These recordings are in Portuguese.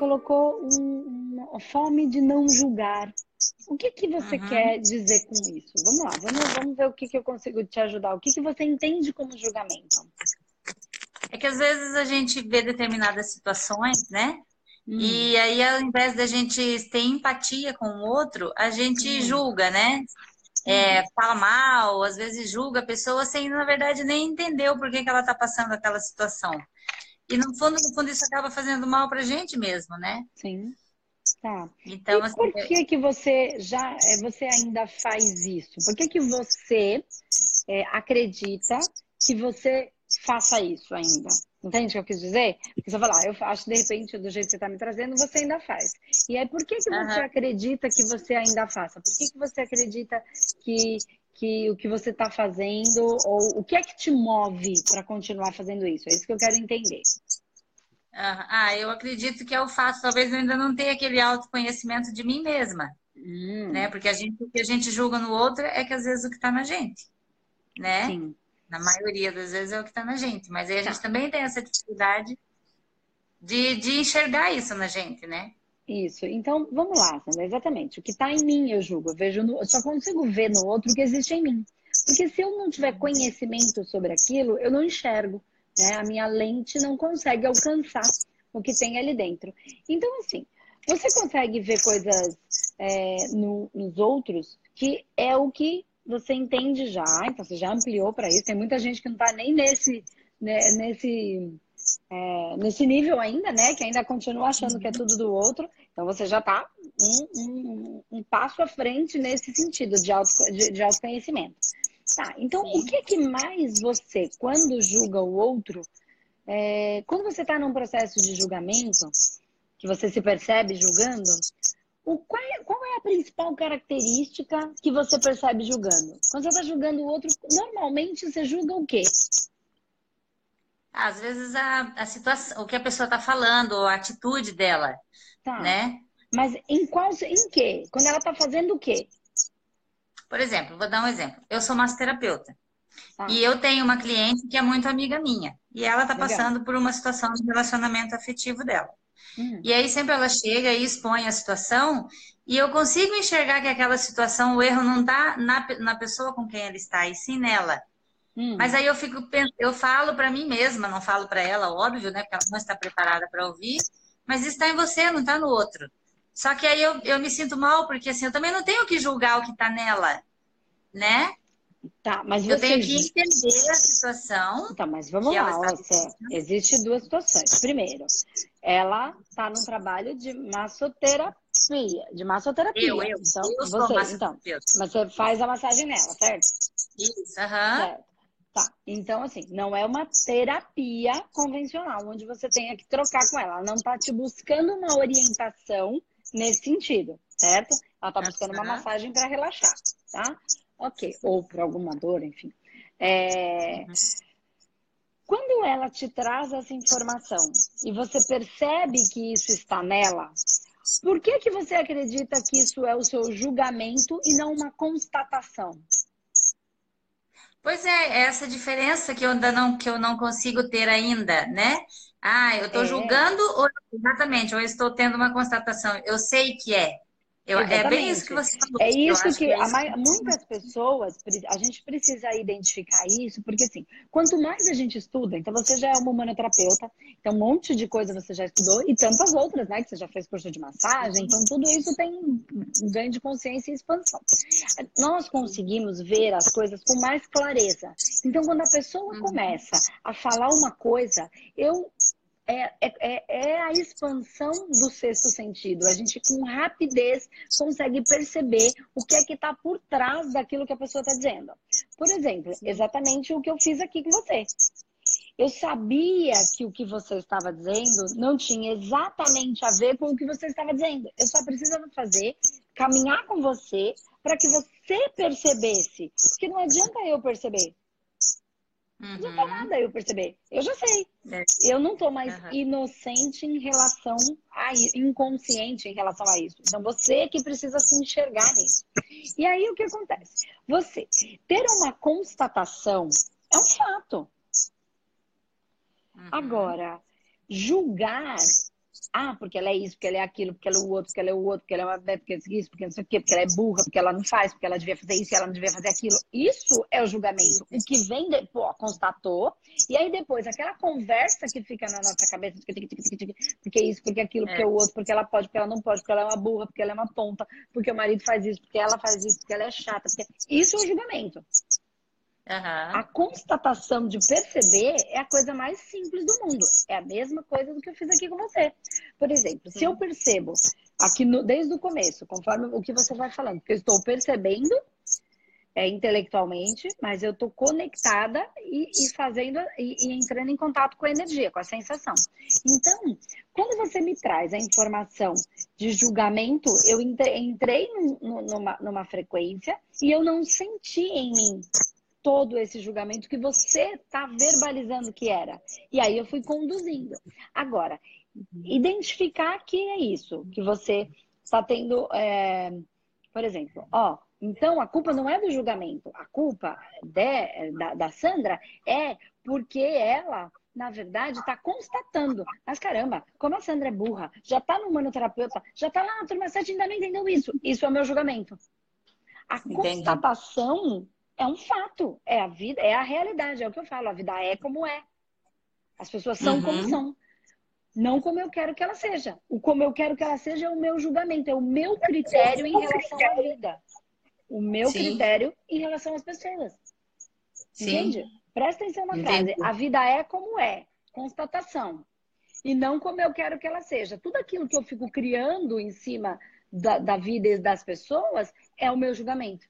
colocou um, uma fome de não julgar. O que, que você uhum. quer dizer com isso? Vamos lá, vamos, vamos ver o que, que eu consigo te ajudar. O que, que você entende como julgamento? É que às vezes a gente vê determinadas situações, né? Hum. E aí, ao invés da gente ter empatia com o outro, a gente hum. julga, né? É, fala mal, às vezes julga a pessoa sem, na verdade, nem entender o porquê que ela está passando aquela situação. E no fundo, no fundo, isso acaba fazendo mal para a gente mesmo, né? Sim. Tá. Então, e assim, por que que você já, é, você ainda faz isso? Por que que você é, acredita que você faça isso ainda? Entende o que eu quis dizer? Porque você fala, ah, eu acho de repente, do jeito que você está me trazendo, você ainda faz. E aí, por que, que você uhum. acredita que você ainda faça? Por que, que você acredita que, que o que você está fazendo, ou o que é que te move para continuar fazendo isso? É isso que eu quero entender. Ah, eu acredito que eu faço, talvez eu ainda não tenha aquele autoconhecimento de mim mesma. Hum. Né? Porque a gente, o que a gente julga no outro é que às vezes o que está na gente. Né? Sim. Na maioria das vezes é o que está na gente. Mas aí a tá. gente também tem essa dificuldade de, de enxergar isso na gente, né? Isso. Então, vamos lá, Sandra. Exatamente. O que está em mim, eu julgo. Eu, vejo no... eu só consigo ver no outro o que existe em mim. Porque se eu não tiver conhecimento sobre aquilo, eu não enxergo. Né? A minha lente não consegue alcançar o que tem ali dentro. Então, assim, você consegue ver coisas é, no, nos outros que é o que você entende já, então você já ampliou para isso. Tem muita gente que não está nem nesse, né, nesse, é, nesse nível ainda, né? Que ainda continua achando que é tudo do outro. Então você já está um, um, um, passo à frente nesse sentido de, auto, de, de autoconhecimento. Tá, então Sim. o que, que mais você, quando julga o outro, é, quando você está num processo de julgamento, que você se percebe julgando, o, qual, é, qual é a principal característica que você percebe julgando? Quando você está julgando o outro, normalmente você julga o quê? Às vezes a, a situação, o que a pessoa está falando, a atitude dela, tá. né? Mas em qual, em quê? Quando ela está fazendo o quê? Por exemplo, vou dar um exemplo. Eu sou massoterapeuta. Ah. E eu tenho uma cliente que é muito amiga minha. E ela está passando por uma situação de relacionamento afetivo dela. Hum. E aí sempre ela chega e expõe a situação. E eu consigo enxergar que aquela situação, o erro não está na, na pessoa com quem ela está, e sim nela. Hum. Mas aí eu fico eu falo para mim mesma, não falo para ela, óbvio, né? Porque ela não está preparada para ouvir. Mas está em você, não está no outro. Só que aí eu, eu me sinto mal, porque assim, eu também não tenho que julgar o que está nela, né? Tá, mas você... Eu tenho que entender a situação. Tá, mas vamos lá, você... existe duas situações. Primeiro, ela está num trabalho de massoterapia, de massoterapia. Eu, eu, então, eu você, então, mas você faz a massagem nela, certo? Isso, aham. Certo. Tá, então assim, não é uma terapia convencional, onde você tenha que trocar com ela. Ela não está te buscando uma orientação nesse sentido, certo? Ela está buscando uma massagem para relaxar, tá? Ok, ou para alguma dor, enfim. É... Uhum. Quando ela te traz essa informação e você percebe que isso está nela, por que, que você acredita que isso é o seu julgamento e não uma constatação? Pois é, é essa diferença que eu ainda não, que eu não consigo ter ainda, né? Ah, eu estou é. julgando ou exatamente, ou eu estou tendo uma constatação. Eu sei que é. Eu, é bem isso que você falou. É isso que, que é isso. Muitas pessoas, a gente precisa identificar isso, porque assim, quanto mais a gente estuda, então você já é uma humanoterapeuta, então um monte de coisa você já estudou, e tantas outras, né? Que você já fez curso de massagem, então tudo isso tem um ganho de consciência e expansão. Nós conseguimos ver as coisas com mais clareza. Então, quando a pessoa uhum. começa a falar uma coisa, eu é, é, é, é a expansão do sexto sentido. A gente, com rapidez, consegue perceber o que é que está por trás daquilo que a pessoa está dizendo. Por exemplo, exatamente o que eu fiz aqui com você. Eu sabia que o que você estava dizendo não tinha exatamente a ver com o que você estava dizendo. Eu só precisava fazer, caminhar com você, para que você percebesse. Porque não adianta eu perceber. Uhum. Não dá nada eu perceber. Eu já sei. É. Eu não tô mais uhum. inocente em relação a inconsciente em relação a isso. Então você que precisa se enxergar nisso. E aí o que acontece? Você ter uma constatação é um fato. Uhum. Agora, julgar Ah, porque ela é isso, porque ela é aquilo, porque ela é o outro, porque ela é o outro, porque ela é uma porque é isso, porque não sei o quê, porque ela é burra, porque ela não faz, porque ela devia fazer isso e ela não devia fazer aquilo. Isso é o julgamento. O que vem, de, pô, constatou, e aí depois aquela conversa que fica na nossa cabeça, porque isso, porque aquilo, porque é. o outro, porque ela pode, porque ela não pode, porque ela é uma burra, porque ela é uma tonta, porque o marido faz isso, porque ela faz isso, porque ela é chata. Porque... Isso é o julgamento. Uhum. A constatação de perceber é a coisa mais simples do mundo. É a mesma coisa do que eu fiz aqui com você. Por exemplo, se eu percebo aqui no, desde o começo, conforme o que você vai falando, que eu estou percebendo é, intelectualmente, mas eu estou conectada e, e fazendo e, e, entrando em contato com a energia, com a sensação. Então, quando você me traz a informação de julgamento, eu entrei numa, numa frequência e eu não senti em mim todo esse julgamento que você está verbalizando que era. E aí eu fui conduzindo. Agora, identificar que é isso, que você está tendo, é, por exemplo, ó, então a culpa não é do julgamento, a culpa de, da, da Sandra é porque ela na verdade, está constatando. Mas caramba, como a Sandra é burra, já está no manoterapeuta, já está lá na turma 7 ainda não entendeu isso. Isso é o meu julgamento. A Entendi. constatação é um fato, é a vida, é a realidade, é o que eu falo, a vida é como é. As pessoas são uhum. como são. Não como eu quero que ela seja. O como eu quero que ela seja é o meu julgamento, é o meu critério em relação à vida. O meu Sim. critério em relação às pessoas. Sim. Entende? Presta atenção na frase. A vida é como é. Constatação. E não como eu quero que ela seja. Tudo aquilo que eu fico criando em cima da, da vida e das pessoas é o meu julgamento.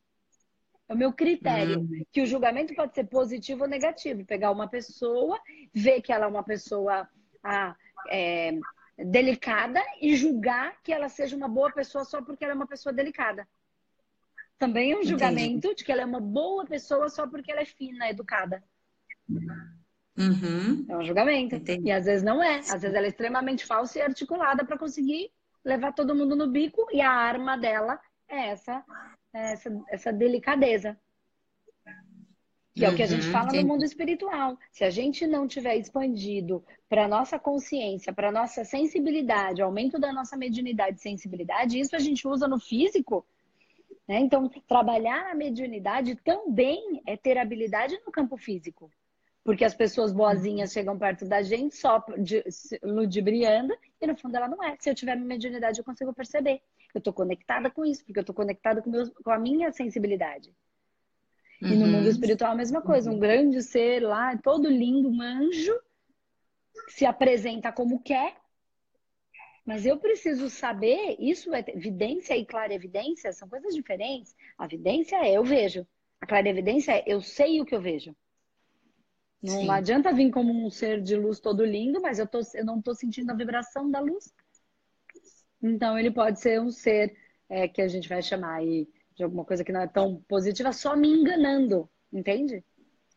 É o meu critério. Hum. Que o julgamento pode ser positivo ou negativo. Pegar uma pessoa, ver que ela é uma pessoa ah, é, delicada e julgar que ela seja uma boa pessoa só porque ela é uma pessoa delicada. Também é um julgamento Entendi. de que ela é uma boa pessoa só porque ela é fina, educada. Uhum. É um julgamento. Entendi. E às vezes não é. Às vezes ela é extremamente falsa e articulada para conseguir levar todo mundo no bico e a arma dela é essa essa, essa delicadeza. Que é o que a gente uhum, fala no mundo espiritual. Se a gente não tiver expandido para nossa consciência, para nossa sensibilidade, aumento da nossa mediunidade e sensibilidade, isso a gente usa no físico. Né? Então, trabalhar a mediunidade também é ter habilidade no campo físico. Porque as pessoas boazinhas chegam perto da gente só de, ludibriando e no fundo ela não é. Se eu tiver mediunidade, eu consigo perceber. Eu estou conectada com isso, porque eu estou conectada com, meus, com a minha sensibilidade. E uhum. no mundo espiritual a mesma coisa. Um grande ser lá, todo lindo, um anjo, se apresenta como quer, mas eu preciso saber, isso é evidência e clarevidência são coisas diferentes. A evidência é eu vejo. A clarevidência é eu sei o que eu vejo. Não Sim. adianta vir como um ser de luz todo lindo, mas eu, tô, eu não estou sentindo a vibração da luz. Então, ele pode ser um ser é, que a gente vai chamar aí de alguma coisa que não é tão positiva, só me enganando, entende?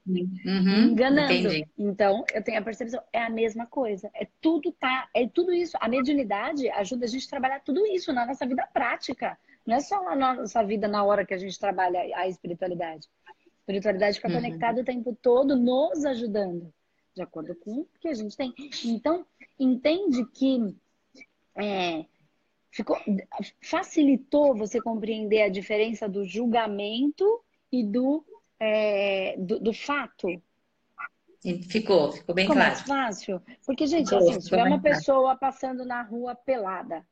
Uhum, enganando. Entendi. Então, eu tenho a percepção, é a mesma coisa. É tudo tá, é tudo isso. A mediunidade ajuda a gente a trabalhar tudo isso na nossa vida prática. Não é só na nossa vida na hora que a gente trabalha a espiritualidade. A espiritualidade fica uhum. conectada o tempo todo, nos ajudando, de acordo com o que a gente tem. Então, entende que é, ficou, facilitou você compreender a diferença do julgamento e do, é, do, do, fato? Ficou, ficou bem ficou claro. mais fácil. Porque, gente, ficou, assim, se tiver uma pessoa passando na rua pelada,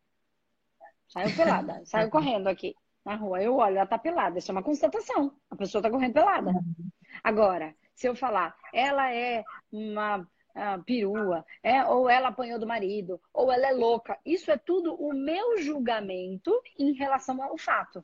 saiu pelada, saiu correndo aqui na rua, eu olho, ela tá pelada, isso é uma constatação. A pessoa tá correndo pelada. Uhum. Agora, se eu falar, ela é uma ah, perua, é, ou ela apanhou do marido, ou ela é louca. Isso é tudo o meu julgamento em relação ao fato.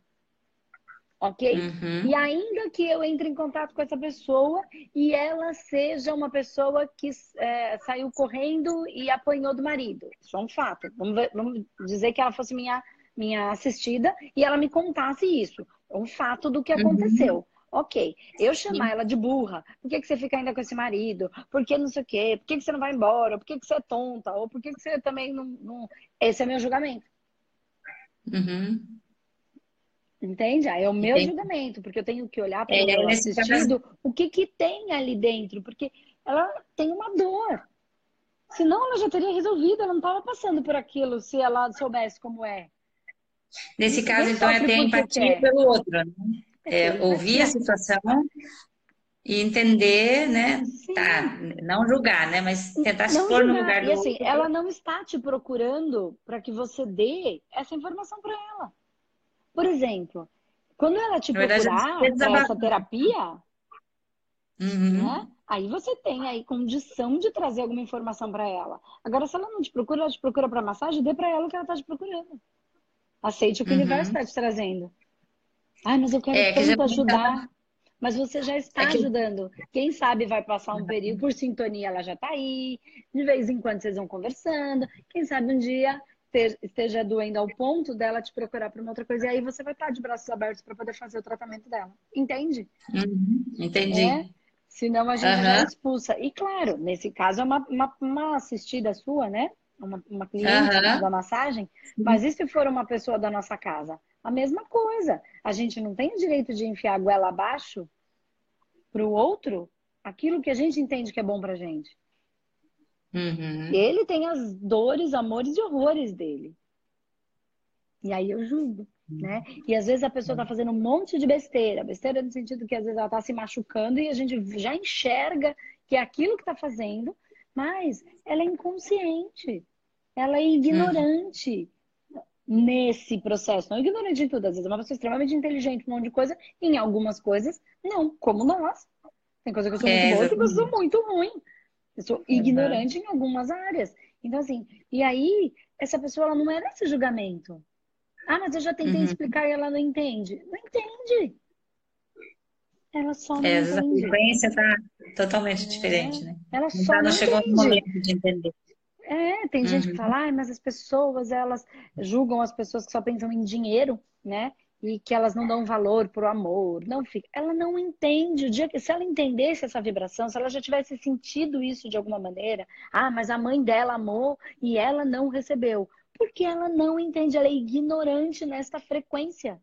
Ok? Uhum. E ainda que eu entre em contato com essa pessoa e ela seja uma pessoa que é, saiu correndo e apanhou do marido. Isso é um fato. Vamos, ver, vamos dizer que ela fosse minha, minha assistida e ela me contasse isso. É um fato do que uhum. aconteceu. Uhum. Ok, eu chamar ela de burra, por que, que você fica ainda com esse marido? Por que não sei o quê? Por que, que você não vai embora? Por que, que você é tonta? Ou por que, que você também não, não... Esse é meu julgamento. Uhum. Entende? É o meu Entendi. julgamento, porque eu tenho que olhar para é, o assistido, o que, que tem ali dentro, porque ela tem uma dor. Senão ela já teria resolvido, ela não estava passando por aquilo se ela soubesse como é. Nesse Isso caso, então, é ter empatia pelo outro, né? É, ouvir a situação e entender, né? Tá, não julgar, né? Mas tentar se pôr no lugar do e, assim, outro. Ela não está te procurando para que você dê essa informação para ela. Por exemplo, quando ela te procurar para essa terapia, uhum. né? Aí você tem aí condição de trazer alguma informação para ela. Agora, se ela não te procura, ela te procura para massagem, dê para ela o que ela está te procurando. Aceite o que uhum. o universo está te trazendo. Ai, mas eu quero é, tanto que ajudar. Mas você já está é que... ajudando. Quem sabe vai passar um período por sintonia, ela já está aí. De vez em quando vocês vão conversando. Quem sabe um dia esteja doendo ao ponto dela te procurar para uma outra coisa. E aí você vai estar de braços abertos para poder fazer o tratamento dela. Entende? Uhum. Entendi. É? Senão a gente uhum. já expulsa. E claro, nesse caso é uma, uma, uma assistida sua, né? Uma, uma cliente uhum. da massagem. Mas e se for uma pessoa da nossa casa? A mesma coisa. A gente não tem o direito de enfiar a goela abaixo para o outro aquilo que a gente entende que é bom para gente. Uhum. Ele tem as dores, amores e horrores dele. E aí eu julgo né? E às vezes a pessoa está fazendo um monte de besteira, besteira no sentido que às vezes ela está se machucando e a gente já enxerga que é aquilo que está fazendo, mas ela é inconsciente, ela é ignorante uhum. nesse processo, não é ignorante em tudo, às vezes é uma pessoa extremamente inteligente, um monte de coisa, e em algumas coisas, não, como nós. Tem coisa que eu sou muito é, boa e tem coisa que eu sou muito ruim. Eu sou ignorante em algumas áreas. Então, assim, e aí, essa pessoa ela não é nesse julgamento. Ah, mas eu já tentei uhum. explicar e ela não entende. Não entende. Ela só não é, entende. A frequência está totalmente é. diferente, né? Ela só tá, não, não chegou no momento de entender. É, tem uhum. gente que uhum. fala, ah, mas as pessoas, elas julgam as pessoas que só pensam em dinheiro, né? E que elas não dão valor pro amor. Não fica. Ela não entende. O dia que, se ela entendesse essa vibração, se ela já tivesse sentido isso de alguma maneira, ah, mas a mãe dela amou e ela não recebeu. Porque ela não entende, ela é ignorante nessa frequência.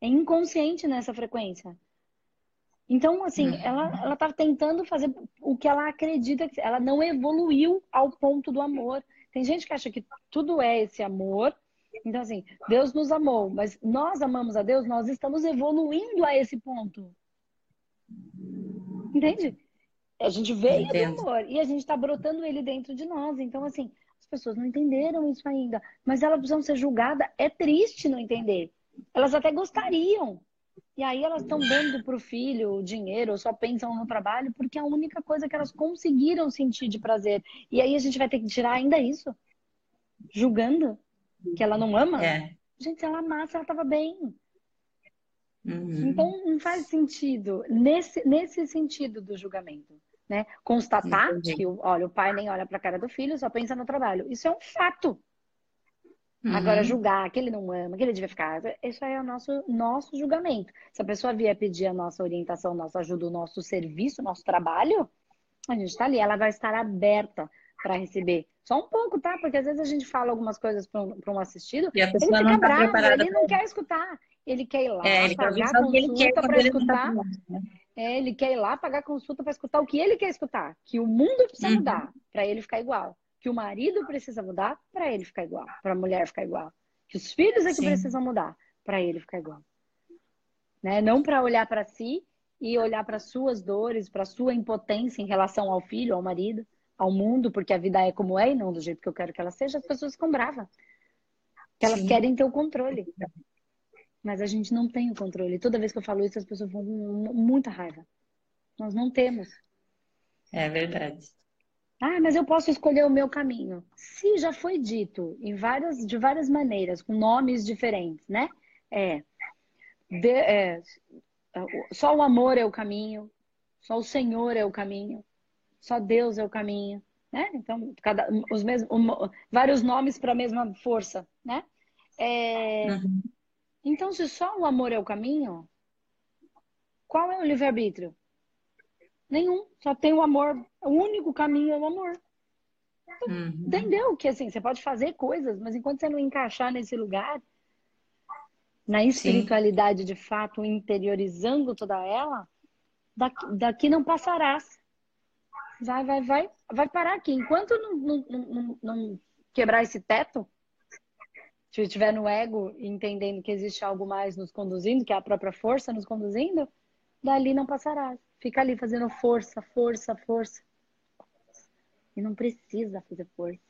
É inconsciente nessa frequência. Então, assim, uhum. ela, ela tá tentando fazer o que ela acredita que ela não evoluiu ao ponto do amor. Tem gente que acha que tudo é esse amor. Então, assim, Deus nos amou, mas nós amamos a Deus, nós estamos evoluindo a esse ponto. Entende? A gente veio do amor e a gente está brotando ele dentro de nós. Então, assim, as pessoas não entenderam isso ainda. Mas elas precisam ser julgadas. É triste não entender. Elas até gostariam. E aí elas estão dando para o filho dinheiro, ou só pensam no trabalho, porque é a única coisa que elas conseguiram sentir de prazer. E aí a gente vai ter que tirar ainda isso? Julgando que ela não ama? É. Gente, se ela amasse, ela estava bem. Uhum. Então não faz sentido nesse, nesse sentido do julgamento né? Constatar Entendi. que, olha, o pai nem olha para a cara do filho, só pensa no trabalho. Isso é um fato. Uhum. Agora, julgar que ele não ama, que ele devia ficar, isso aí é o nosso, nosso julgamento. Se a pessoa vier pedir a nossa orientação, nossa ajuda, o nosso serviço, o nosso trabalho, a gente está ali, ela vai estar aberta para receber. Só um pouco, tá? Porque às vezes a gente fala algumas coisas para um, um, assistido, ele fica tá bravo, ele não quer escutar. Ele quer ir lá, é, pagar consulta para escutar. Tá né? É, ele quer ir lá pagar consulta para escutar o que ele quer escutar. Que o mundo precisa uhum. mudar para ele ficar igual. Que o marido precisa mudar para ele ficar igual. Para a mulher ficar igual. Que os filhos é que Sim. precisam mudar para ele ficar igual. Né? Não para olhar para si e olhar para suas dores, para sua impotência em relação ao filho, ao marido, ao mundo, porque a vida é como é e não do jeito que eu quero que ela seja, as pessoas ficam bravas. Que elas Sim. querem ter o controle. Mas a gente não tem o controle. Toda vez que eu falo isso, as pessoas vão com muita raiva. Nós não temos. É verdade. Ah, mas eu posso escolher o meu caminho. Se já foi dito em várias, de várias maneiras, com nomes diferentes, né? É, de, é, só o amor é o caminho, só o Senhor é o caminho, só Deus é o caminho, né? Então, cada, os mesmos, um, vários nomes para a mesma força, né? É, uhum. Então, se só o amor é o caminho, qual é o livre-arbítrio? Nenhum. Só tem o amor. O único caminho é o amor. Então, uhum. Entendeu? Que assim, você pode fazer coisas, mas enquanto você não encaixar nesse lugar, na espiritualidade Sim. de fato, interiorizando toda ela, daqui, daqui não passarás. Vai, vai, vai, vai parar aqui. Enquanto não, não, não, não quebrar esse teto, se estiver no ego entendendo que existe algo mais nos conduzindo, que é a própria força nos conduzindo, dali não passará. Fica ali fazendo força, força, força. E não precisa fazer força.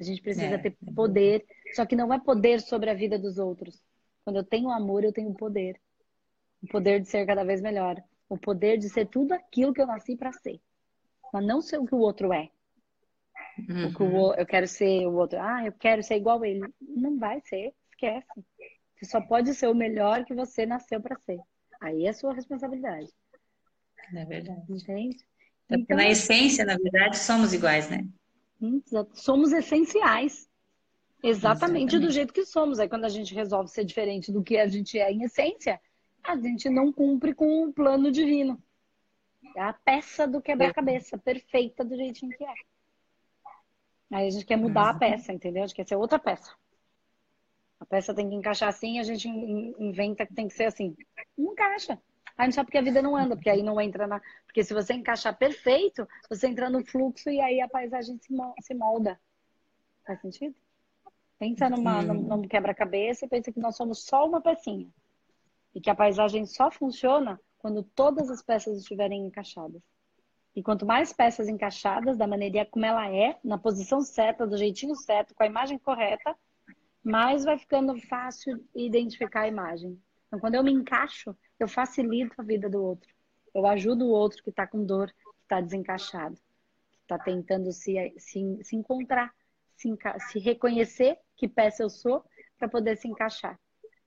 A gente precisa é. ter poder, só que não é poder sobre a vida dos outros. Quando eu tenho amor, eu tenho poder. O poder de ser cada vez melhor. O poder de ser tudo aquilo que eu nasci para ser. Mas não ser o que o outro é. Uhum. O que o, eu quero ser o outro. Ah, eu quero ser igual a ele. Não vai ser. Esquece. Você só pode ser o melhor que você nasceu para ser. Aí é sua responsabilidade. É verdade. Entende? Então, na essência, na verdade, somos iguais, né? Somos essenciais. Exatamente, Exatamente, do jeito que somos. Aí quando a gente resolve ser diferente do que a gente é em essência, a gente não cumpre com o plano divino. É a peça do quebra-cabeça, perfeita do jeitinho que é. Aí a gente quer mudar a peça, entendeu? A gente quer ser outra peça. A peça tem que encaixar assim, a gente inventa que tem que ser assim. Não encaixa. Aí não sabe porque a vida não anda, porque aí não entra na. Porque se você encaixar perfeito, você entra no fluxo e aí a paisagem se molda. Faz sentido? Pensa numa, num, num quebra-cabeça e pensa que nós somos só uma pecinha. E que a paisagem só funciona quando todas as peças estiverem encaixadas. E quanto mais peças encaixadas, da maneira como ela é, na posição certa, do jeitinho certo, com a imagem correta, mais vai ficando fácil identificar a imagem. Então, quando eu me encaixo, eu facilito a vida do outro. Eu ajudo o outro que está com dor, que está desencaixado, que está tentando se, se, se encontrar, se, se reconhecer que peça eu sou para poder se encaixar.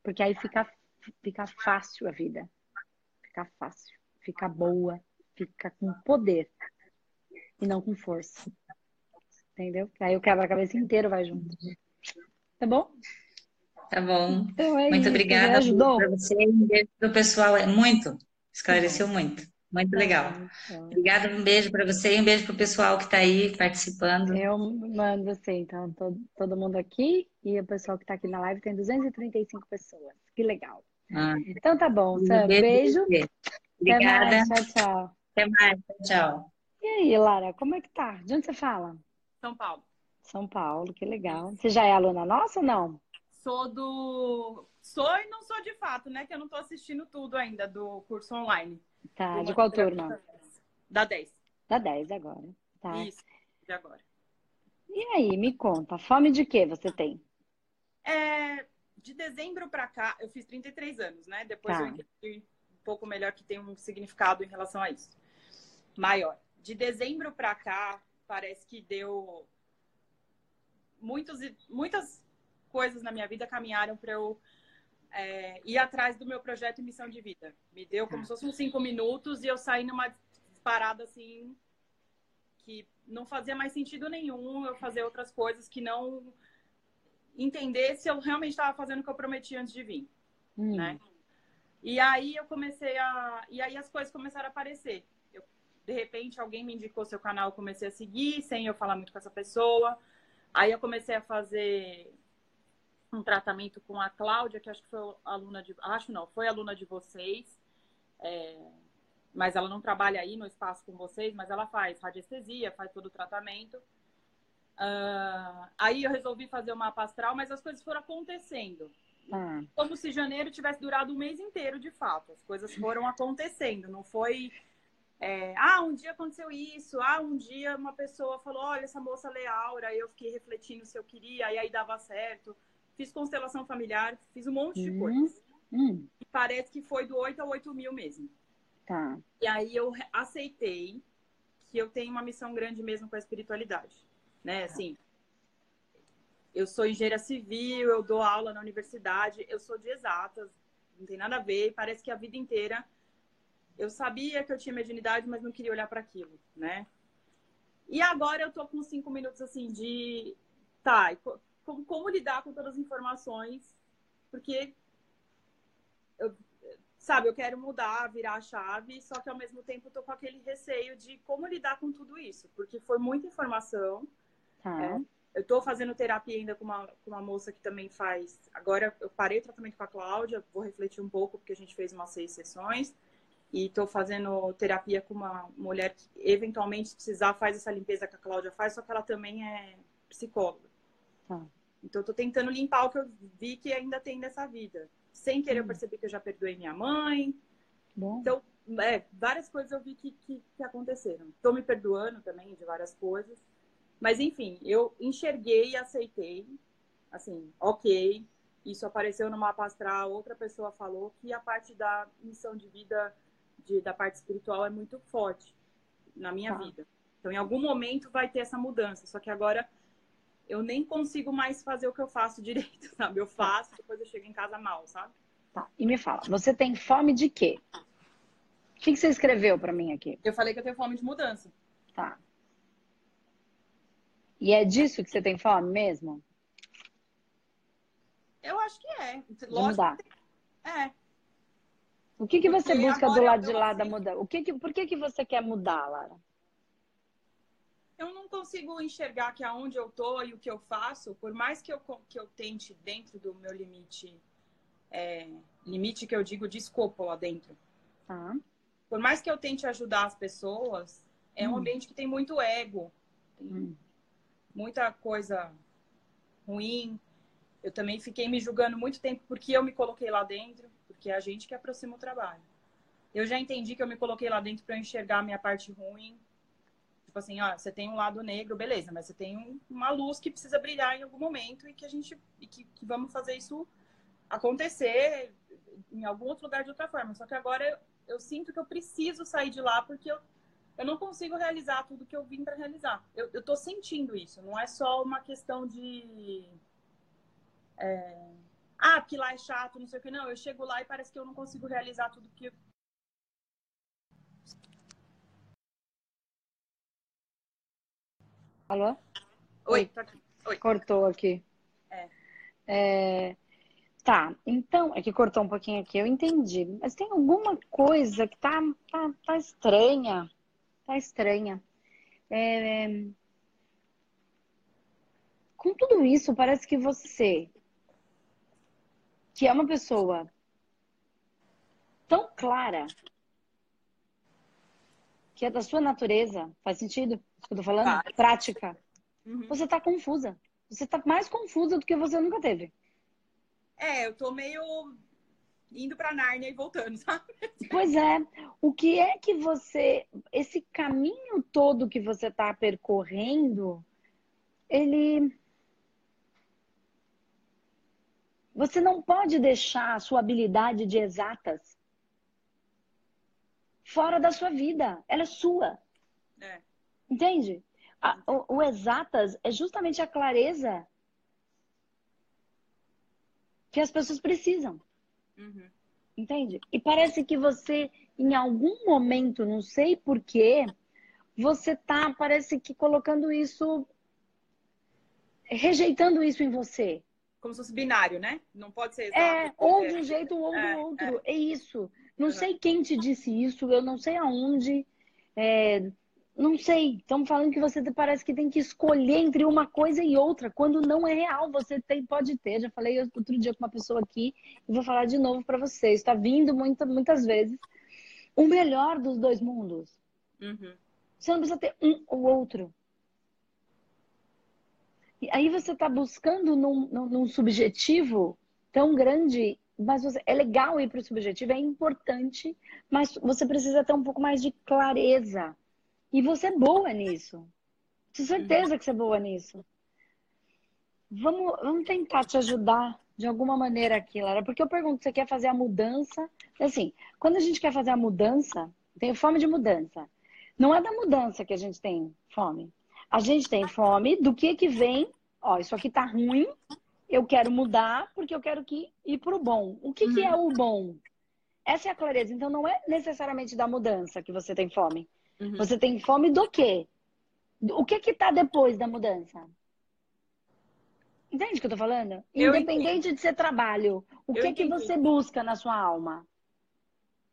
Porque aí fica, fica fácil a vida. Fica fácil, fica boa, fica com poder e não com força. Entendeu? Aí o quebra-cabeça inteiro vai junto. Tá bom? Tá bom. Então é muito isso, obrigada para você e um beijo para o pessoal. É muito, esclareceu muito. Muito tá legal. Então. Obrigada, um beijo para você e um beijo para o pessoal que está aí participando. Eu mando você, então, todo, todo mundo aqui e o pessoal que está aqui na live tem 235 pessoas. Que legal. Ah. Então tá bom, Sam. Beijo. beijo. Obrigada. Mais, tchau, tchau. Até mais, tchau. E aí, Lara, como é que tá? De onde você fala? São Paulo. São Paulo, que legal. Você já é aluna nossa ou não? Sou do. Sou e não sou de fato, né? Que eu não tô assistindo tudo ainda do curso online. Tá, de qual turma? Da 10. Da 10 agora. Tá. Isso, de agora. E aí, me conta, fome de que você tem? É, de dezembro para cá, eu fiz 33 anos, né? Depois tá. eu entendi um pouco melhor que tem um significado em relação a isso. Maior. De dezembro para cá, parece que deu muitos, muitas coisas na minha vida caminharam para eu é, ir atrás do meu projeto e missão de vida. Me deu como se fossem uns cinco minutos e eu saí numa parada assim que não fazia mais sentido nenhum eu fazer outras coisas que não entender se eu realmente estava fazendo o que eu prometi antes de vir, hum. né? E aí eu comecei a e aí as coisas começaram a aparecer. Eu, de repente alguém me indicou seu canal, eu comecei a seguir sem eu falar muito com essa pessoa. Aí eu comecei a fazer um tratamento com a Cláudia, que acho que foi aluna de. Acho não, foi aluna de vocês. É, mas ela não trabalha aí no espaço com vocês, mas ela faz radiestesia, faz todo o tratamento. Uh, aí eu resolvi fazer uma pastral, mas as coisas foram acontecendo. Hum. Como se janeiro tivesse durado um mês inteiro, de fato. As coisas foram acontecendo, não foi. É, ah, um dia aconteceu isso. Ah, um dia uma pessoa falou: olha, essa moça lê aura. Aí eu fiquei refletindo se eu queria, e aí dava certo fiz constelação familiar, fiz um monte de uhum. coisas. Hum. E parece que foi do 8 a 8 mil mesmo. Tá. E aí eu aceitei que eu tenho uma missão grande mesmo com a espiritualidade. Né? Tá. Assim, eu sou engenheira civil, eu dou aula na universidade, eu sou de exatas, não tem nada a ver. Parece que a vida inteira eu sabia que eu tinha mediunidade, mas não queria olhar para aquilo, né? E agora eu tô com cinco minutos assim de. Tá, como, como lidar com todas as informações, porque eu, sabe, eu quero mudar, virar a chave, só que ao mesmo tempo eu tô com aquele receio de como lidar com tudo isso, porque foi muita informação. Tá. É, eu tô fazendo terapia ainda com uma, com uma moça que também faz. Agora eu parei o tratamento com a Cláudia, vou refletir um pouco, porque a gente fez umas seis sessões. E estou fazendo terapia com uma mulher que, eventualmente, se precisar, faz essa limpeza que a Cláudia faz, só que ela também é psicóloga. Tá. Então, estou tentando limpar o que eu vi que ainda tem nessa vida. Sem querer, hum. eu percebi que eu já perdoei minha mãe. Bom. Então, é, várias coisas eu vi que, que, que aconteceram. Estou me perdoando também de várias coisas. Mas, enfim, eu enxerguei e aceitei. Assim, ok. Isso apareceu no mapa astral. Outra pessoa falou que a parte da missão de vida, de, da parte espiritual, é muito forte na minha tá. vida. Então, em algum momento vai ter essa mudança. Só que agora eu nem consigo mais fazer o que eu faço direito, sabe? Eu faço, depois eu chego em casa mal, sabe? Tá. E me fala, você tem fome de quê? O que, que você escreveu para mim aqui? Eu falei que eu tenho fome de mudança. Tá. E é disso que você tem fome mesmo? Eu acho que é. De mudar. É. O que, que você busca do lado de lá da mudança? O que que, por que, que você quer mudar, Lara? Eu não consigo enxergar que aonde eu tô e o que eu faço, por mais que eu, que eu tente dentro do meu limite, é, limite que eu digo de escopo lá dentro. Tá. Por mais que eu tente ajudar as pessoas, é hum. um ambiente que tem muito ego. Tem, hum muita coisa ruim. Eu também fiquei me julgando muito tempo porque eu me coloquei lá dentro, porque é a gente que aproxima o trabalho. Eu já entendi que eu me coloquei lá dentro para enxergar a minha parte ruim. Tipo assim, ó, você tem um lado negro, beleza, mas você tem um, uma luz que precisa brilhar em algum momento e que a gente e que, que vamos fazer isso acontecer em algum outro lugar de outra forma. Só que agora eu, eu sinto que eu preciso sair de lá porque eu eu não consigo realizar tudo que eu vim para realizar. Eu, eu tô sentindo isso, não é só uma questão de. É, ah, porque lá é chato, não sei o que. Não, eu chego lá e parece que eu não consigo realizar tudo que. Alô? Oi, tá aqui. Oi. Cortou aqui. É. é. Tá, então, é que cortou um pouquinho aqui, eu entendi. Mas tem alguma coisa que tá, tá, tá estranha tá estranha. É... Com tudo isso, parece que você, que é uma pessoa tão clara, que é da sua natureza, faz sentido isso que eu tô falando? Prática. Uhum. Você tá confusa. Você tá mais confusa do que você nunca teve. É, eu tô meio indo para Nárnia e voltando, sabe? Pois é. O que é que você, esse caminho todo que você está percorrendo, ele você não pode deixar a sua habilidade de exatas fora da sua vida. Ela é sua. É. Entende? A, o, o exatas é justamente a clareza que as pessoas precisam. Uhum. Entende? E parece que você, em algum momento, não sei porquê, você tá, parece que colocando isso, rejeitando isso em você. Como se fosse binário, né? Não pode ser exato. É, ou de um jeito ou é, do outro. É, é isso. Não uhum. sei quem te disse isso, eu não sei aonde. É, não sei, estamos falando que você parece que tem que escolher entre uma coisa e outra, quando não é real. Você tem, pode ter. Já falei outro dia com uma pessoa aqui e vou falar de novo para vocês. Está vindo muita, muitas vezes o melhor dos dois mundos. Uhum. Você não precisa ter um ou outro. E aí você está buscando num, num, num, subjetivo tão grande, mas você, é legal ir para o subjetivo, é importante, mas você precisa ter um pouco mais de clareza e você é boa nisso. Tenho certeza que você é boa nisso. Vamos, vamos tentar te ajudar de alguma maneira aqui, Lara. Porque eu pergunto, você quer fazer a mudança? Assim, quando a gente quer fazer a mudança, tem fome de mudança. Não é da mudança que a gente tem fome. A gente tem fome do que que vem. Ó, isso aqui tá ruim. Eu quero mudar porque eu quero que ir pro bom. O que, uhum. que é o bom? Essa é a clareza. Então não é necessariamente da mudança que você tem fome. Uhum. Você tem fome do quê? O que que tá depois da mudança? Entende o que eu tô falando? Eu Independente de ser trabalho, o que que você busca na sua alma?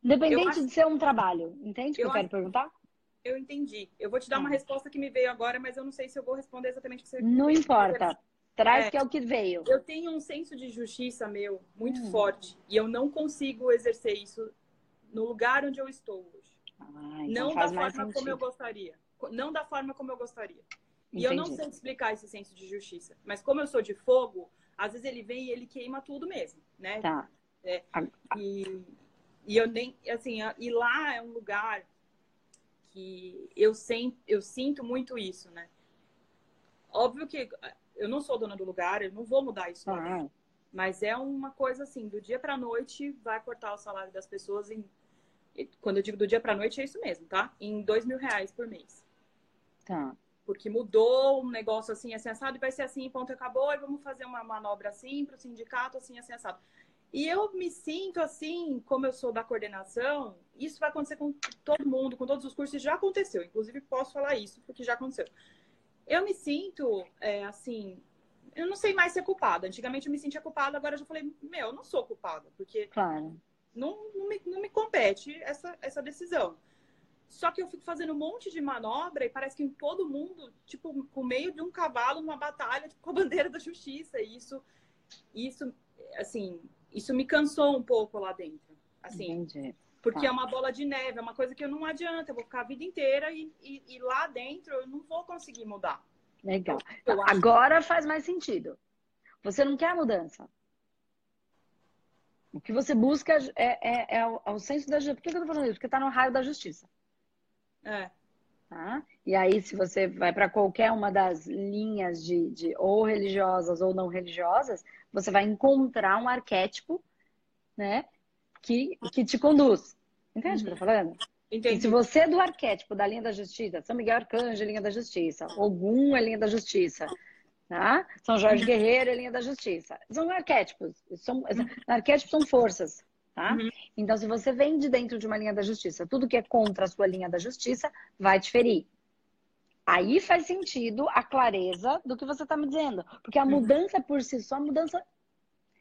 Independente de ser um trabalho. Entende o que eu, eu quero perguntar? Eu entendi. Eu vou te dar uma tá. resposta que me veio agora, mas eu não sei se eu vou responder exatamente o que você Não importa. Traz é, que é o que veio. Eu tenho um senso de justiça meu muito hum. forte e eu não consigo exercer isso no lugar onde eu estou hoje. Ah, então não da forma como eu gostaria. Não da forma como eu gostaria. Entendi. E eu não sei explicar esse senso de justiça. Mas como eu sou de fogo, às vezes ele vem e ele queima tudo mesmo, né? Tá. É, e, e eu nem, assim, e lá é um lugar que eu, sem, eu sinto muito isso, né? Óbvio que eu não sou dona do lugar, eu não vou mudar isso. Ah. Mas é uma coisa assim, do dia para noite vai cortar o salário das pessoas em. Quando eu digo do dia para noite, é isso mesmo, tá? Em dois mil reais por mês. Tá. Porque mudou um negócio assim, assim, assado, e vai ser assim, ponto, acabou, e vamos fazer uma manobra assim para o sindicato, assim, assim, assado. E eu me sinto assim, como eu sou da coordenação, isso vai acontecer com todo mundo, com todos os cursos, já aconteceu. Inclusive, posso falar isso, porque já aconteceu. Eu me sinto, é, assim, eu não sei mais ser culpada. Antigamente eu me sentia culpada, agora eu já falei, meu, eu não sou culpada, porque claro. não, não, me, não me compete essa, essa decisão. Só que eu fico fazendo um monte de manobra e parece que em todo mundo, tipo, com meio de um cavalo numa batalha tipo, com a bandeira da justiça. E isso, isso, assim, isso me cansou um pouco lá dentro. Assim, Entendi. Porque tá. é uma bola de neve, é uma coisa que eu não adianta, eu vou ficar a vida inteira e, e, e lá dentro eu não vou conseguir mudar. Legal. Agora que... faz mais sentido. Você não quer a mudança. O que você busca é, é, é, o, é o senso da justiça. Por que eu tô falando isso? Porque tá no raio da justiça. É. Tá? E aí, se você vai para qualquer uma das linhas de, de ou religiosas ou não religiosas, você vai encontrar um arquétipo, né? Que, que te conduz. Entende o uhum. que eu tô uhum. falando? Entendi. E se você é do arquétipo da linha da justiça, São Miguel Arcanjo é linha da justiça, Ogum é linha da justiça, tá? São Jorge Guerreiro é linha da justiça. São arquétipos. São, arquétipos são forças, tá? Uhum. Então, se você vem de dentro de uma linha da justiça, tudo que é contra a sua linha da justiça vai te ferir. Aí faz sentido a clareza do que você está me dizendo. Porque a uhum. mudança por si só, a mudança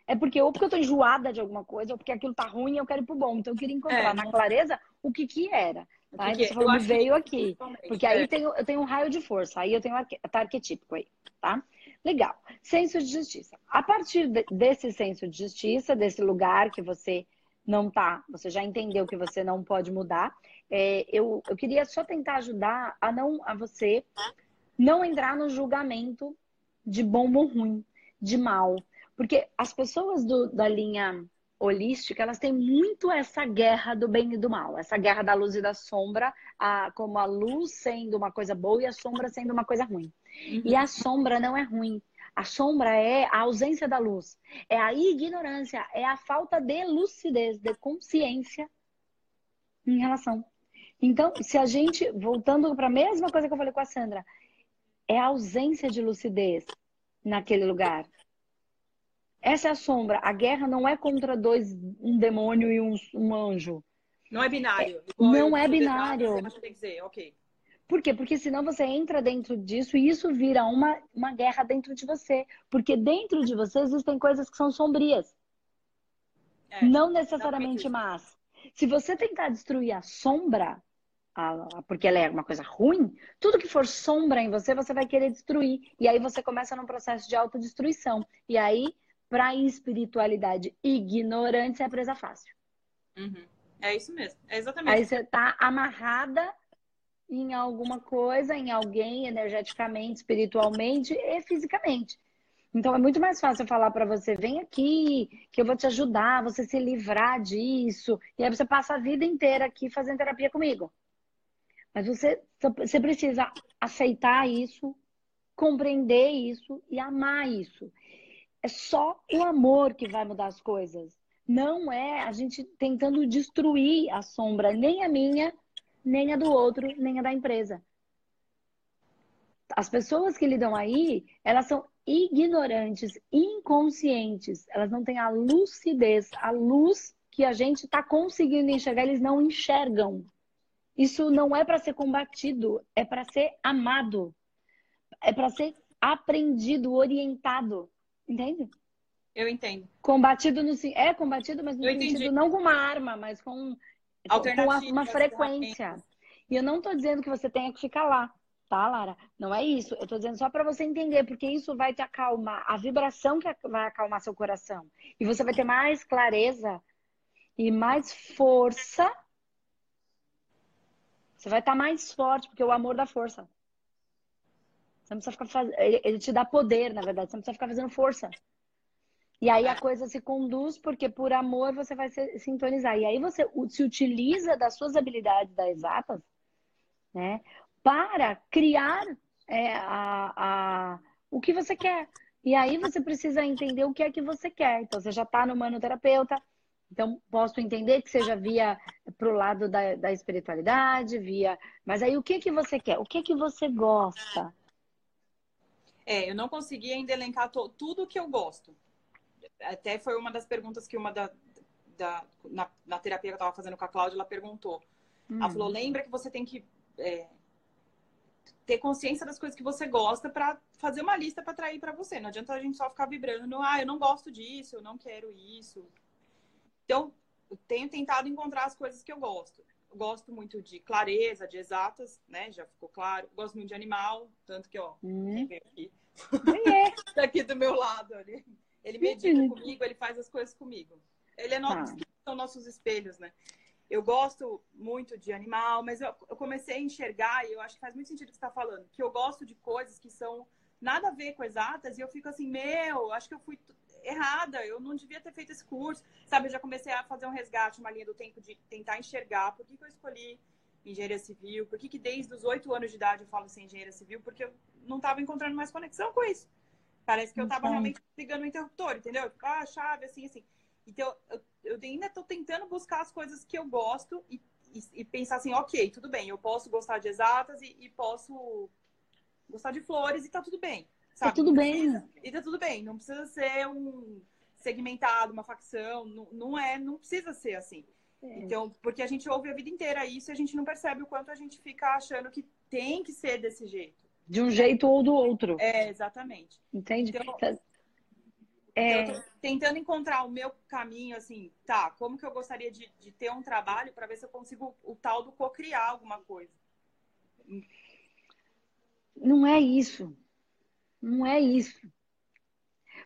é porque ou porque eu tô enjoada de alguma coisa, ou porque aquilo tá ruim e eu quero ir pro bom. Então eu queria encontrar é, na clareza o que que era. Tá? Que, você falou, veio aqui. Porque aí é. eu tenho, eu tenho um raio de força, aí eu tenho tá arquetípico aí, tá? Legal. Senso de justiça. A partir de, desse senso de justiça, desse lugar que você não tá, você já entendeu que você não pode mudar, é, eu, eu queria só tentar ajudar a não a você não entrar no julgamento de bom ou ruim, de mal, porque as pessoas do, da linha holística, elas têm muito essa guerra do bem e do mal, essa guerra da luz e da sombra, a, como a luz sendo uma coisa boa e a sombra sendo uma coisa ruim. Uhum. E a sombra não é ruim. A sombra é a ausência da luz, é a ignorância, é a falta de lucidez, de consciência em relação. Então, se a gente, voltando para a mesma coisa que eu falei com a Sandra, é a ausência de lucidez naquele lugar. Essa é a sombra. A guerra não é contra dois, um demônio e um, um anjo. Não é binário. É, não é binário. Você tem que dizer, ok. Por quê? Porque senão você entra dentro disso e isso vira uma, uma guerra dentro de você. Porque dentro de você existem coisas que são sombrias. É, não necessariamente más. Se você tentar destruir a sombra, a, porque ela é uma coisa ruim, tudo que for sombra em você, você vai querer destruir. E aí você começa num processo de autodestruição. E aí para espiritualidade ignorante é presa fácil. Uhum. É isso mesmo, é exatamente. Aí você tá amarrada em alguma coisa, em alguém, energeticamente, espiritualmente e fisicamente. Então é muito mais fácil falar para você, vem aqui, que eu vou te ajudar, você se livrar disso. E aí você passa a vida inteira aqui fazendo terapia comigo. Mas você, você precisa aceitar isso, compreender isso e amar isso. É só o amor que vai mudar as coisas. Não é a gente tentando destruir a sombra, nem a minha, nem a do outro, nem a da empresa. As pessoas que lidam aí, elas são ignorantes, inconscientes. Elas não têm a lucidez, a luz que a gente está conseguindo enxergar, eles não enxergam. Isso não é para ser combatido, é para ser amado. É para ser aprendido, orientado. Entende? Eu entendo. Combatido no é combatido, mas no eu sentido entendi. não com uma arma, mas com, com uma frequência. E eu não estou dizendo que você tenha que ficar lá, tá, Lara? Não é isso. Eu estou dizendo só para você entender, porque isso vai te acalmar, a vibração que vai acalmar seu coração. E você vai ter mais clareza e mais força, você vai estar tá mais forte, porque o amor dá força. Você não precisa ficar fazendo. Ele te dá poder, na verdade. Você não precisa ficar fazendo força. E aí a coisa se conduz, porque por amor você vai se sintonizar. E aí você se utiliza das suas habilidades das exatas, né? Para criar é, a, a, o que você quer. E aí você precisa entender o que é que você quer. Então, você já está no manoterapeuta, então posso entender que seja via para o lado da, da espiritualidade, via. Mas aí o que que você quer? O que que você gosta? É, eu não consegui ainda elencar tudo que eu gosto. Até foi uma das perguntas que uma da, da na, na terapia que eu estava fazendo com a Cláudia, ela perguntou. Hum. Ela falou: lembra que você tem que é, ter consciência das coisas que você gosta para fazer uma lista para atrair para você. Não adianta a gente só ficar vibrando, ah, eu não gosto disso, eu não quero isso. Então, eu tenho tentado encontrar as coisas que eu gosto. Eu gosto muito de clareza, de exatas, né? Já ficou claro. Eu gosto muito de animal, tanto que, ó, hum. aqui. É. tá aqui do meu lado ali. Ele medita comigo, ele faz as coisas comigo. Ele é nosso, ah. são nossos espelhos, né? eu gosto muito de animal, mas eu, eu, comecei a enxergar, e eu acho que faz muito sentido o que você está falando, que eu gosto de coisas que são nada a ver com exatas, e eu fico assim, meu, acho que eu fui errada, eu não devia ter feito esse curso. Sabe, eu já comecei a fazer um resgate, uma linha do tempo de tentar enxergar por que, que eu escolhi engenharia civil, por que, que desde os oito anos de idade eu falo assim, engenharia civil, porque eu não estava encontrando mais conexão com isso. Parece que eu estava realmente ligando o interruptor, entendeu? Tipo, ah, chave, assim, assim. Então, eu, eu ainda estou tentando buscar as coisas que eu gosto e, e, e, pensar assim, ok, tudo bem, eu posso gostar de exatas e, e posso gostar de flores e tá tudo bem. Tá sabe? Tá tudo bem. e tá tudo bem, não precisa ser um segmentado, uma facção, não, não é, não precisa ser assim. É. Então, porque a gente ouve a vida inteira isso e a gente não percebe o quanto a gente fica achando que tem que ser desse jeito. De um jeito ou do outro. É, exatamente. Entende? Então, tá é... Então, tentando encontrar o meu caminho, assim, tá, como que eu gostaria de, de ter um trabalho para ver se eu consigo o tal do co-criar alguma coisa. Não é isso. Não é isso.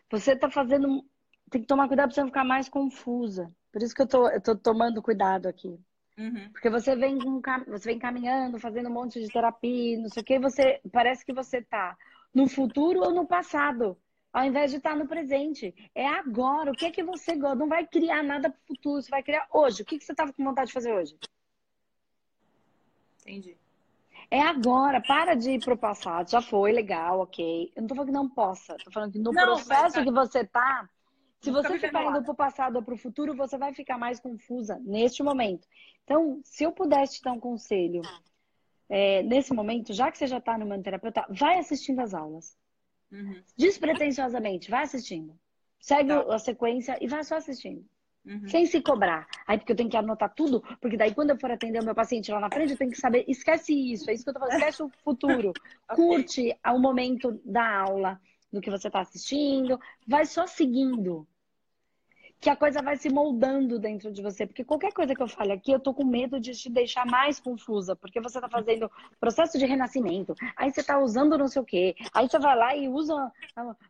Você está fazendo. Tem que tomar cuidado para você não ficar mais confusa. Por isso que eu tô, eu tô tomando cuidado aqui. Uhum. Porque você vem, com, você vem caminhando, fazendo um monte de terapia, não sei o que, você parece que você tá no futuro ou no passado ao invés de estar no presente. É agora. O que é que você gosta? Não vai criar nada para o futuro, você vai criar hoje. O que, que você estava com vontade de fazer hoje? Entendi. É agora, para de ir pro passado. Já foi legal, ok. Eu não tô falando que não possa. Tô falando que no não, processo que você tá, se você ficar indo pro passado ou pro futuro, você vai ficar mais confusa neste momento. Então, se eu pudesse te dar um conselho, é, nesse momento, já que você já tá no terapeuta, vai assistindo as aulas. Uhum. Despretensiosamente, vai assistindo. Segue tá. a sequência e vai só assistindo. Uhum. Sem se cobrar. Aí, porque eu tenho que anotar tudo, porque daí quando eu for atender o meu paciente lá na frente, eu tenho que saber, esquece isso, é isso que eu tô falando, esquece o futuro. okay. Curte o momento da aula, do que você está assistindo, vai só seguindo que a coisa vai se moldando dentro de você. Porque qualquer coisa que eu fale aqui, eu tô com medo de te deixar mais confusa, porque você tá fazendo processo de renascimento, aí você tá usando não sei o quê, aí você vai lá e usa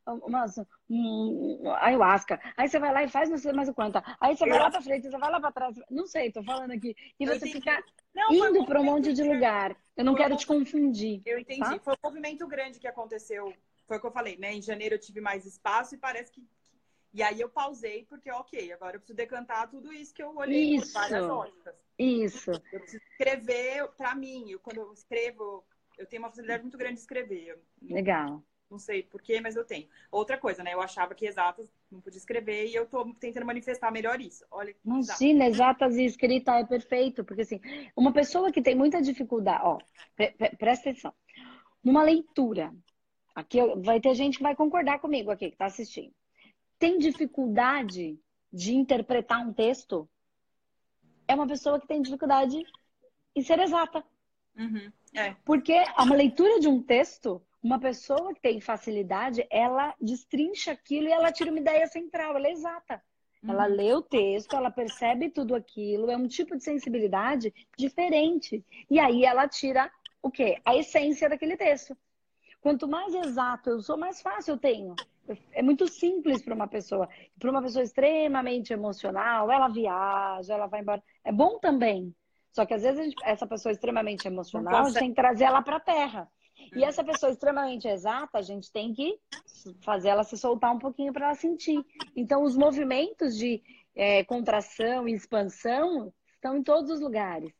umas um, ayahuasca, aí você vai lá e faz não sei mais o quanto, aí você vai lá pra frente, você vai lá pra trás, não sei, tô falando aqui, e você fica não, indo para um monte de lugar. Eu não quero te confundir. Eu entendi. Tá? Foi um movimento grande que aconteceu. Foi o que eu falei, né? Em janeiro eu tive mais espaço e parece que e aí eu pausei, porque, ok, agora eu preciso decantar tudo isso que eu olhei isso, por várias óticas. Isso. Eu preciso escrever para mim. Eu, quando eu escrevo, eu tenho uma facilidade muito grande de escrever. Legal. Não sei porquê, mas eu tenho. Outra coisa, né? Eu achava que exatas não podia escrever e eu tô tentando manifestar melhor isso. Olha. Imagina, exatas e escrita é perfeito. Porque, assim, uma pessoa que tem muita dificuldade, ó, pre presta atenção. Numa leitura, aqui vai ter gente que vai concordar comigo aqui, que tá assistindo tem dificuldade de interpretar um texto é uma pessoa que tem dificuldade em ser exata. Uhum. É. Porque uma leitura de um texto, uma pessoa que tem facilidade, ela destrincha aquilo e ela tira uma ideia central, ela é exata. Uhum. Ela lê o texto, ela percebe tudo aquilo, é um tipo de sensibilidade diferente. E aí ela tira o quê? A essência daquele texto. Quanto mais exato eu sou, mais fácil eu tenho é muito simples para uma pessoa. Para uma pessoa extremamente emocional, ela viaja, ela vai embora. É bom também. Só que às vezes gente, essa pessoa extremamente emocional, a gente tem que trazer ela para a terra. E essa pessoa extremamente exata, a gente tem que fazer ela se soltar um pouquinho para ela sentir. Então, os movimentos de é, contração e expansão estão em todos os lugares.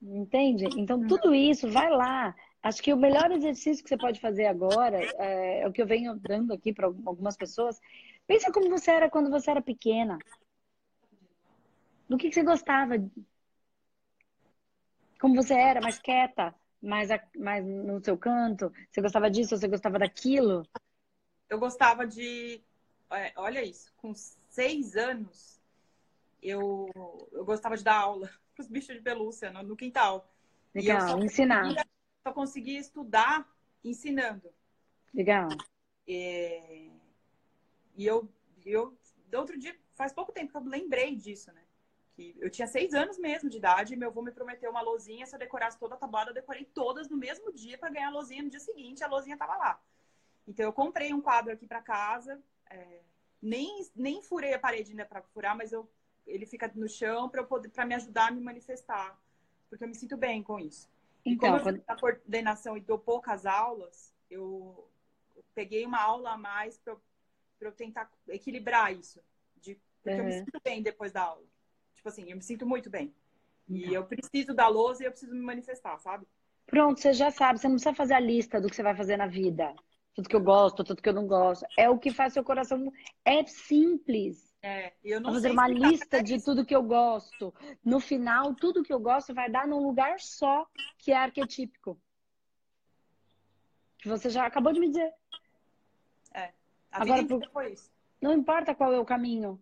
Entende? Então, tudo isso, vai lá. Acho que o melhor exercício que você pode fazer agora, é, é o que eu venho dando aqui para algumas pessoas. Pensa como você era quando você era pequena. Do que, que você gostava? Como você era, mais quieta, mais, mais no seu canto? Você gostava disso, você gostava daquilo? Eu gostava de. É, olha isso, com seis anos, eu, eu gostava de dar aula para os bichos de pelúcia no, no quintal. Legal, só ensinar. Conseguia, só conseguia estudar ensinando. Legal. É, e eu, eu, outro dia, faz pouco tempo que eu lembrei disso, né? Que eu tinha seis anos mesmo de idade e meu avô me prometeu uma lousinha. Se eu decorasse toda a tabuada, eu decorei todas no mesmo dia para ganhar a lousinha no dia seguinte. A lousinha tava lá. Então eu comprei um quadro aqui para casa. É, nem, nem furei a parede ainda para furar, mas eu, ele fica no chão para me ajudar a me manifestar, porque eu me sinto bem com isso. Então, e como eu quando... coordenação e dou poucas aulas, eu peguei uma aula a mais para eu, eu tentar equilibrar isso, de, porque uhum. eu me sinto bem depois da aula. Tipo assim, eu me sinto muito bem. E então. eu preciso da lousa e eu preciso me manifestar, sabe? Pronto, você já sabe, você não precisa fazer a lista do que você vai fazer na vida tudo que eu gosto, tudo que eu não gosto. É o que faz seu coração. É simples. É, eu não fazer uma lista de tudo que eu gosto. No final, tudo que eu gosto vai dar num lugar só que é arquetípico. Que você já acabou de me dizer. É. A Agora, por... foi isso. Não importa qual é o caminho.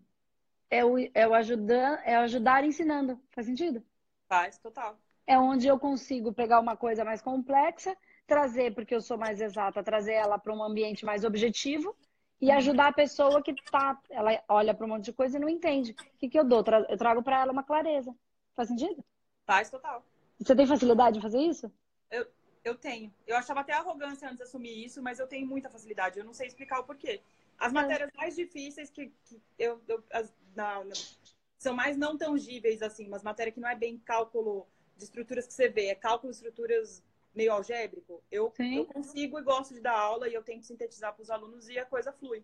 É o, é o ajudar, é ajudar ensinando. Faz sentido? Faz, total. É onde eu consigo pegar uma coisa mais complexa trazer, porque eu sou mais exata, trazer ela para um ambiente mais objetivo e ajudar a pessoa que tá, ela olha para um monte de coisa e não entende. O que, que eu dou? Eu trago para ela uma clareza. Faz sentido? Faz total. Você tem facilidade em fazer isso? Eu, eu tenho. Eu achava até arrogância antes de assumir isso, mas eu tenho muita facilidade. Eu não sei explicar o porquê. As é. matérias mais difíceis que, que eu, eu as, não, não, são mais não tangíveis, assim, mas matéria que não é bem cálculo de estruturas que você vê, é cálculo de estruturas meio algébrico, eu, eu consigo e gosto de dar aula e eu tento sintetizar para os alunos e a coisa flui.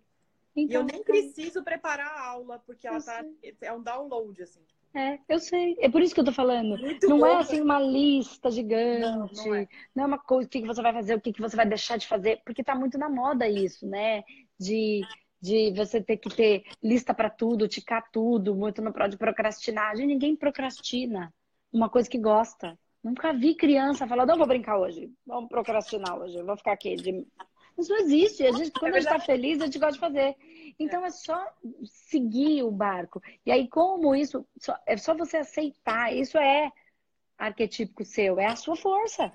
Então, e eu então, nem preciso preparar a aula, porque ela tá, é um download, assim. É, eu sei. É por isso que eu tô falando. Muito não é assim uma lista gigante. Não, não, é. não é uma coisa, o que, você vai fazer, o que, que você vai deixar de fazer. Porque tá muito na moda isso, né? De, de você ter que ter lista para tudo, ticar tudo, muito no pró de procrastinar. Gente, ninguém procrastina uma coisa que gosta. Nunca vi criança falar, não vou brincar hoje, vamos procrastinar hoje, vou ficar aqui. De... Isso não existe. A gente, quando é a gente está feliz, a gente gosta de fazer. Então é. é só seguir o barco. E aí, como isso, só, é só você aceitar. Isso é arquetípico seu, é a sua força.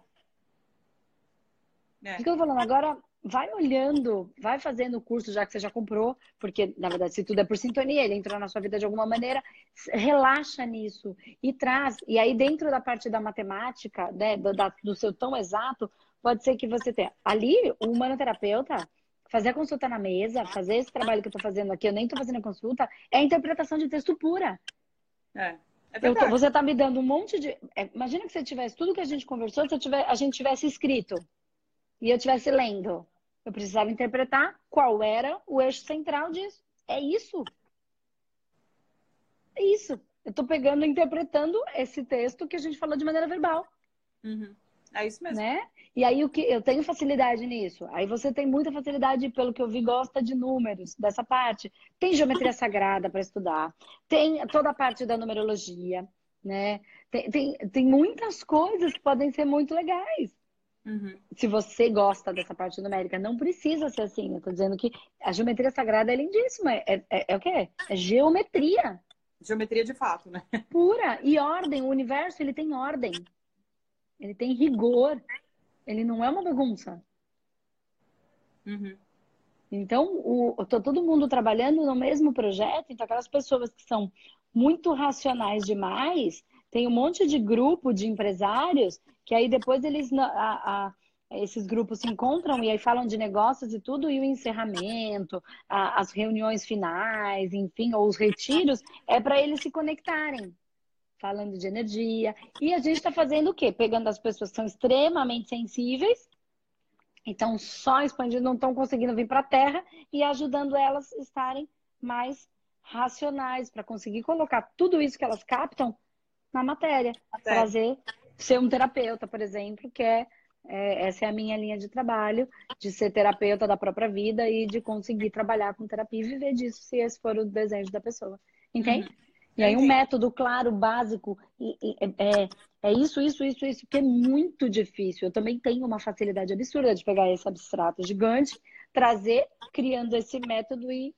É. O que eu tô falando? Agora, vai olhando, vai fazendo o curso já que você já comprou, porque na verdade, se tudo é por sintonia, ele entrou na sua vida de alguma maneira, relaxa nisso e traz. E aí, dentro da parte da matemática, né, do, da, do seu tão exato, pode ser que você tenha. Ali, o humanoterapeuta, fazer a consulta na mesa, fazer esse trabalho que eu tô fazendo aqui, eu nem tô fazendo a consulta, é interpretação de texto pura. É. É eu, você tá me dando um monte de. É, imagina que você tivesse tudo que a gente conversou, se tiver, a gente tivesse escrito e eu tivesse lendo. Eu precisava interpretar qual era o eixo central disso. É isso. É isso. Eu estou pegando e interpretando esse texto que a gente falou de maneira verbal. Uhum. É isso mesmo. Né? E aí o que eu tenho facilidade nisso. Aí você tem muita facilidade, pelo que eu vi, gosta de números, dessa parte. Tem geometria sagrada para estudar, tem toda a parte da numerologia, né? Tem, tem, tem muitas coisas que podem ser muito legais. Uhum. Se você gosta dessa parte numérica, não precisa ser assim. Eu tô dizendo que a geometria sagrada é lindíssima. É, é, é o quê? É geometria. Geometria de fato, né? Pura. E ordem. O universo, ele tem ordem. Ele tem rigor. Ele não é uma bagunça. Uhum. Então, o, tô todo mundo trabalhando no mesmo projeto. Então, aquelas pessoas que são muito racionais demais, tem um monte de grupo de empresários que aí depois eles. A, a, esses grupos se encontram e aí falam de negócios e tudo, e o encerramento, a, as reuniões finais, enfim, ou os retiros, é para eles se conectarem, falando de energia. E a gente está fazendo o quê? Pegando as pessoas que são extremamente sensíveis, então só expandindo, não estão conseguindo vir para a Terra, e ajudando elas a estarem mais racionais, para conseguir colocar tudo isso que elas captam na matéria. Trazer, ser um terapeuta, por exemplo, que é é, essa é a minha linha de trabalho, de ser terapeuta da própria vida e de conseguir trabalhar com terapia e viver disso, se esse for o desejo da pessoa. Entende? Uhum. E aí, um método claro, básico, é, é isso, isso, isso, isso, que é muito difícil. Eu também tenho uma facilidade absurda de pegar esse abstrato gigante, trazer, criando esse método e,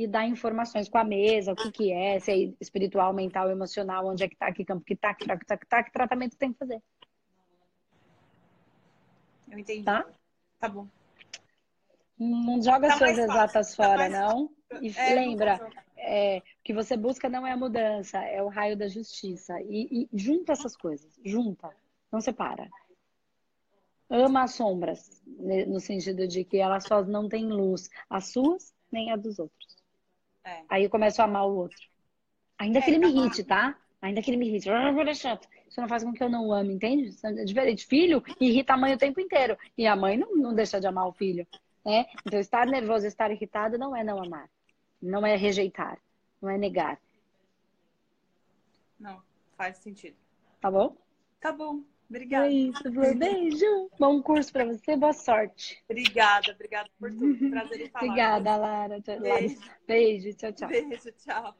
e dar informações com a mesa, o que, que é, se é espiritual, mental, emocional, onde é que tá, que campo que tá, que tá, que tá, que tá, que tratamento tem que fazer. Eu entendi. Tá? Tá bom. Não joga tá suas exatas tá fora, não. E é, lembra, é, o que você busca não é a mudança, é o raio da justiça. E, e junta essas coisas, junta, não separa. Ama as sombras, no sentido de que elas só não têm luz, as suas nem a dos outros. É. Aí eu começo a amar o outro. Ainda é, que ele me irrite, tá? Ainda que ele me irrite. Isso não faz com que eu não ame, entende? É diferente. Filho irrita a mãe o tempo inteiro. E a mãe não, não deixa de amar o filho. Né? Então, estar nervoso, estar irritado não é não amar. Não é rejeitar. Não é negar. Não, faz sentido. Tá bom? Tá bom. Obrigada. É isso, Flor. Beijo. Bom curso para você. Boa sorte. Obrigada, obrigada por tudo. Prazer em falar. Obrigada, Lara. Beijo. Beijo. Tchau, tchau. Beijo, tchau.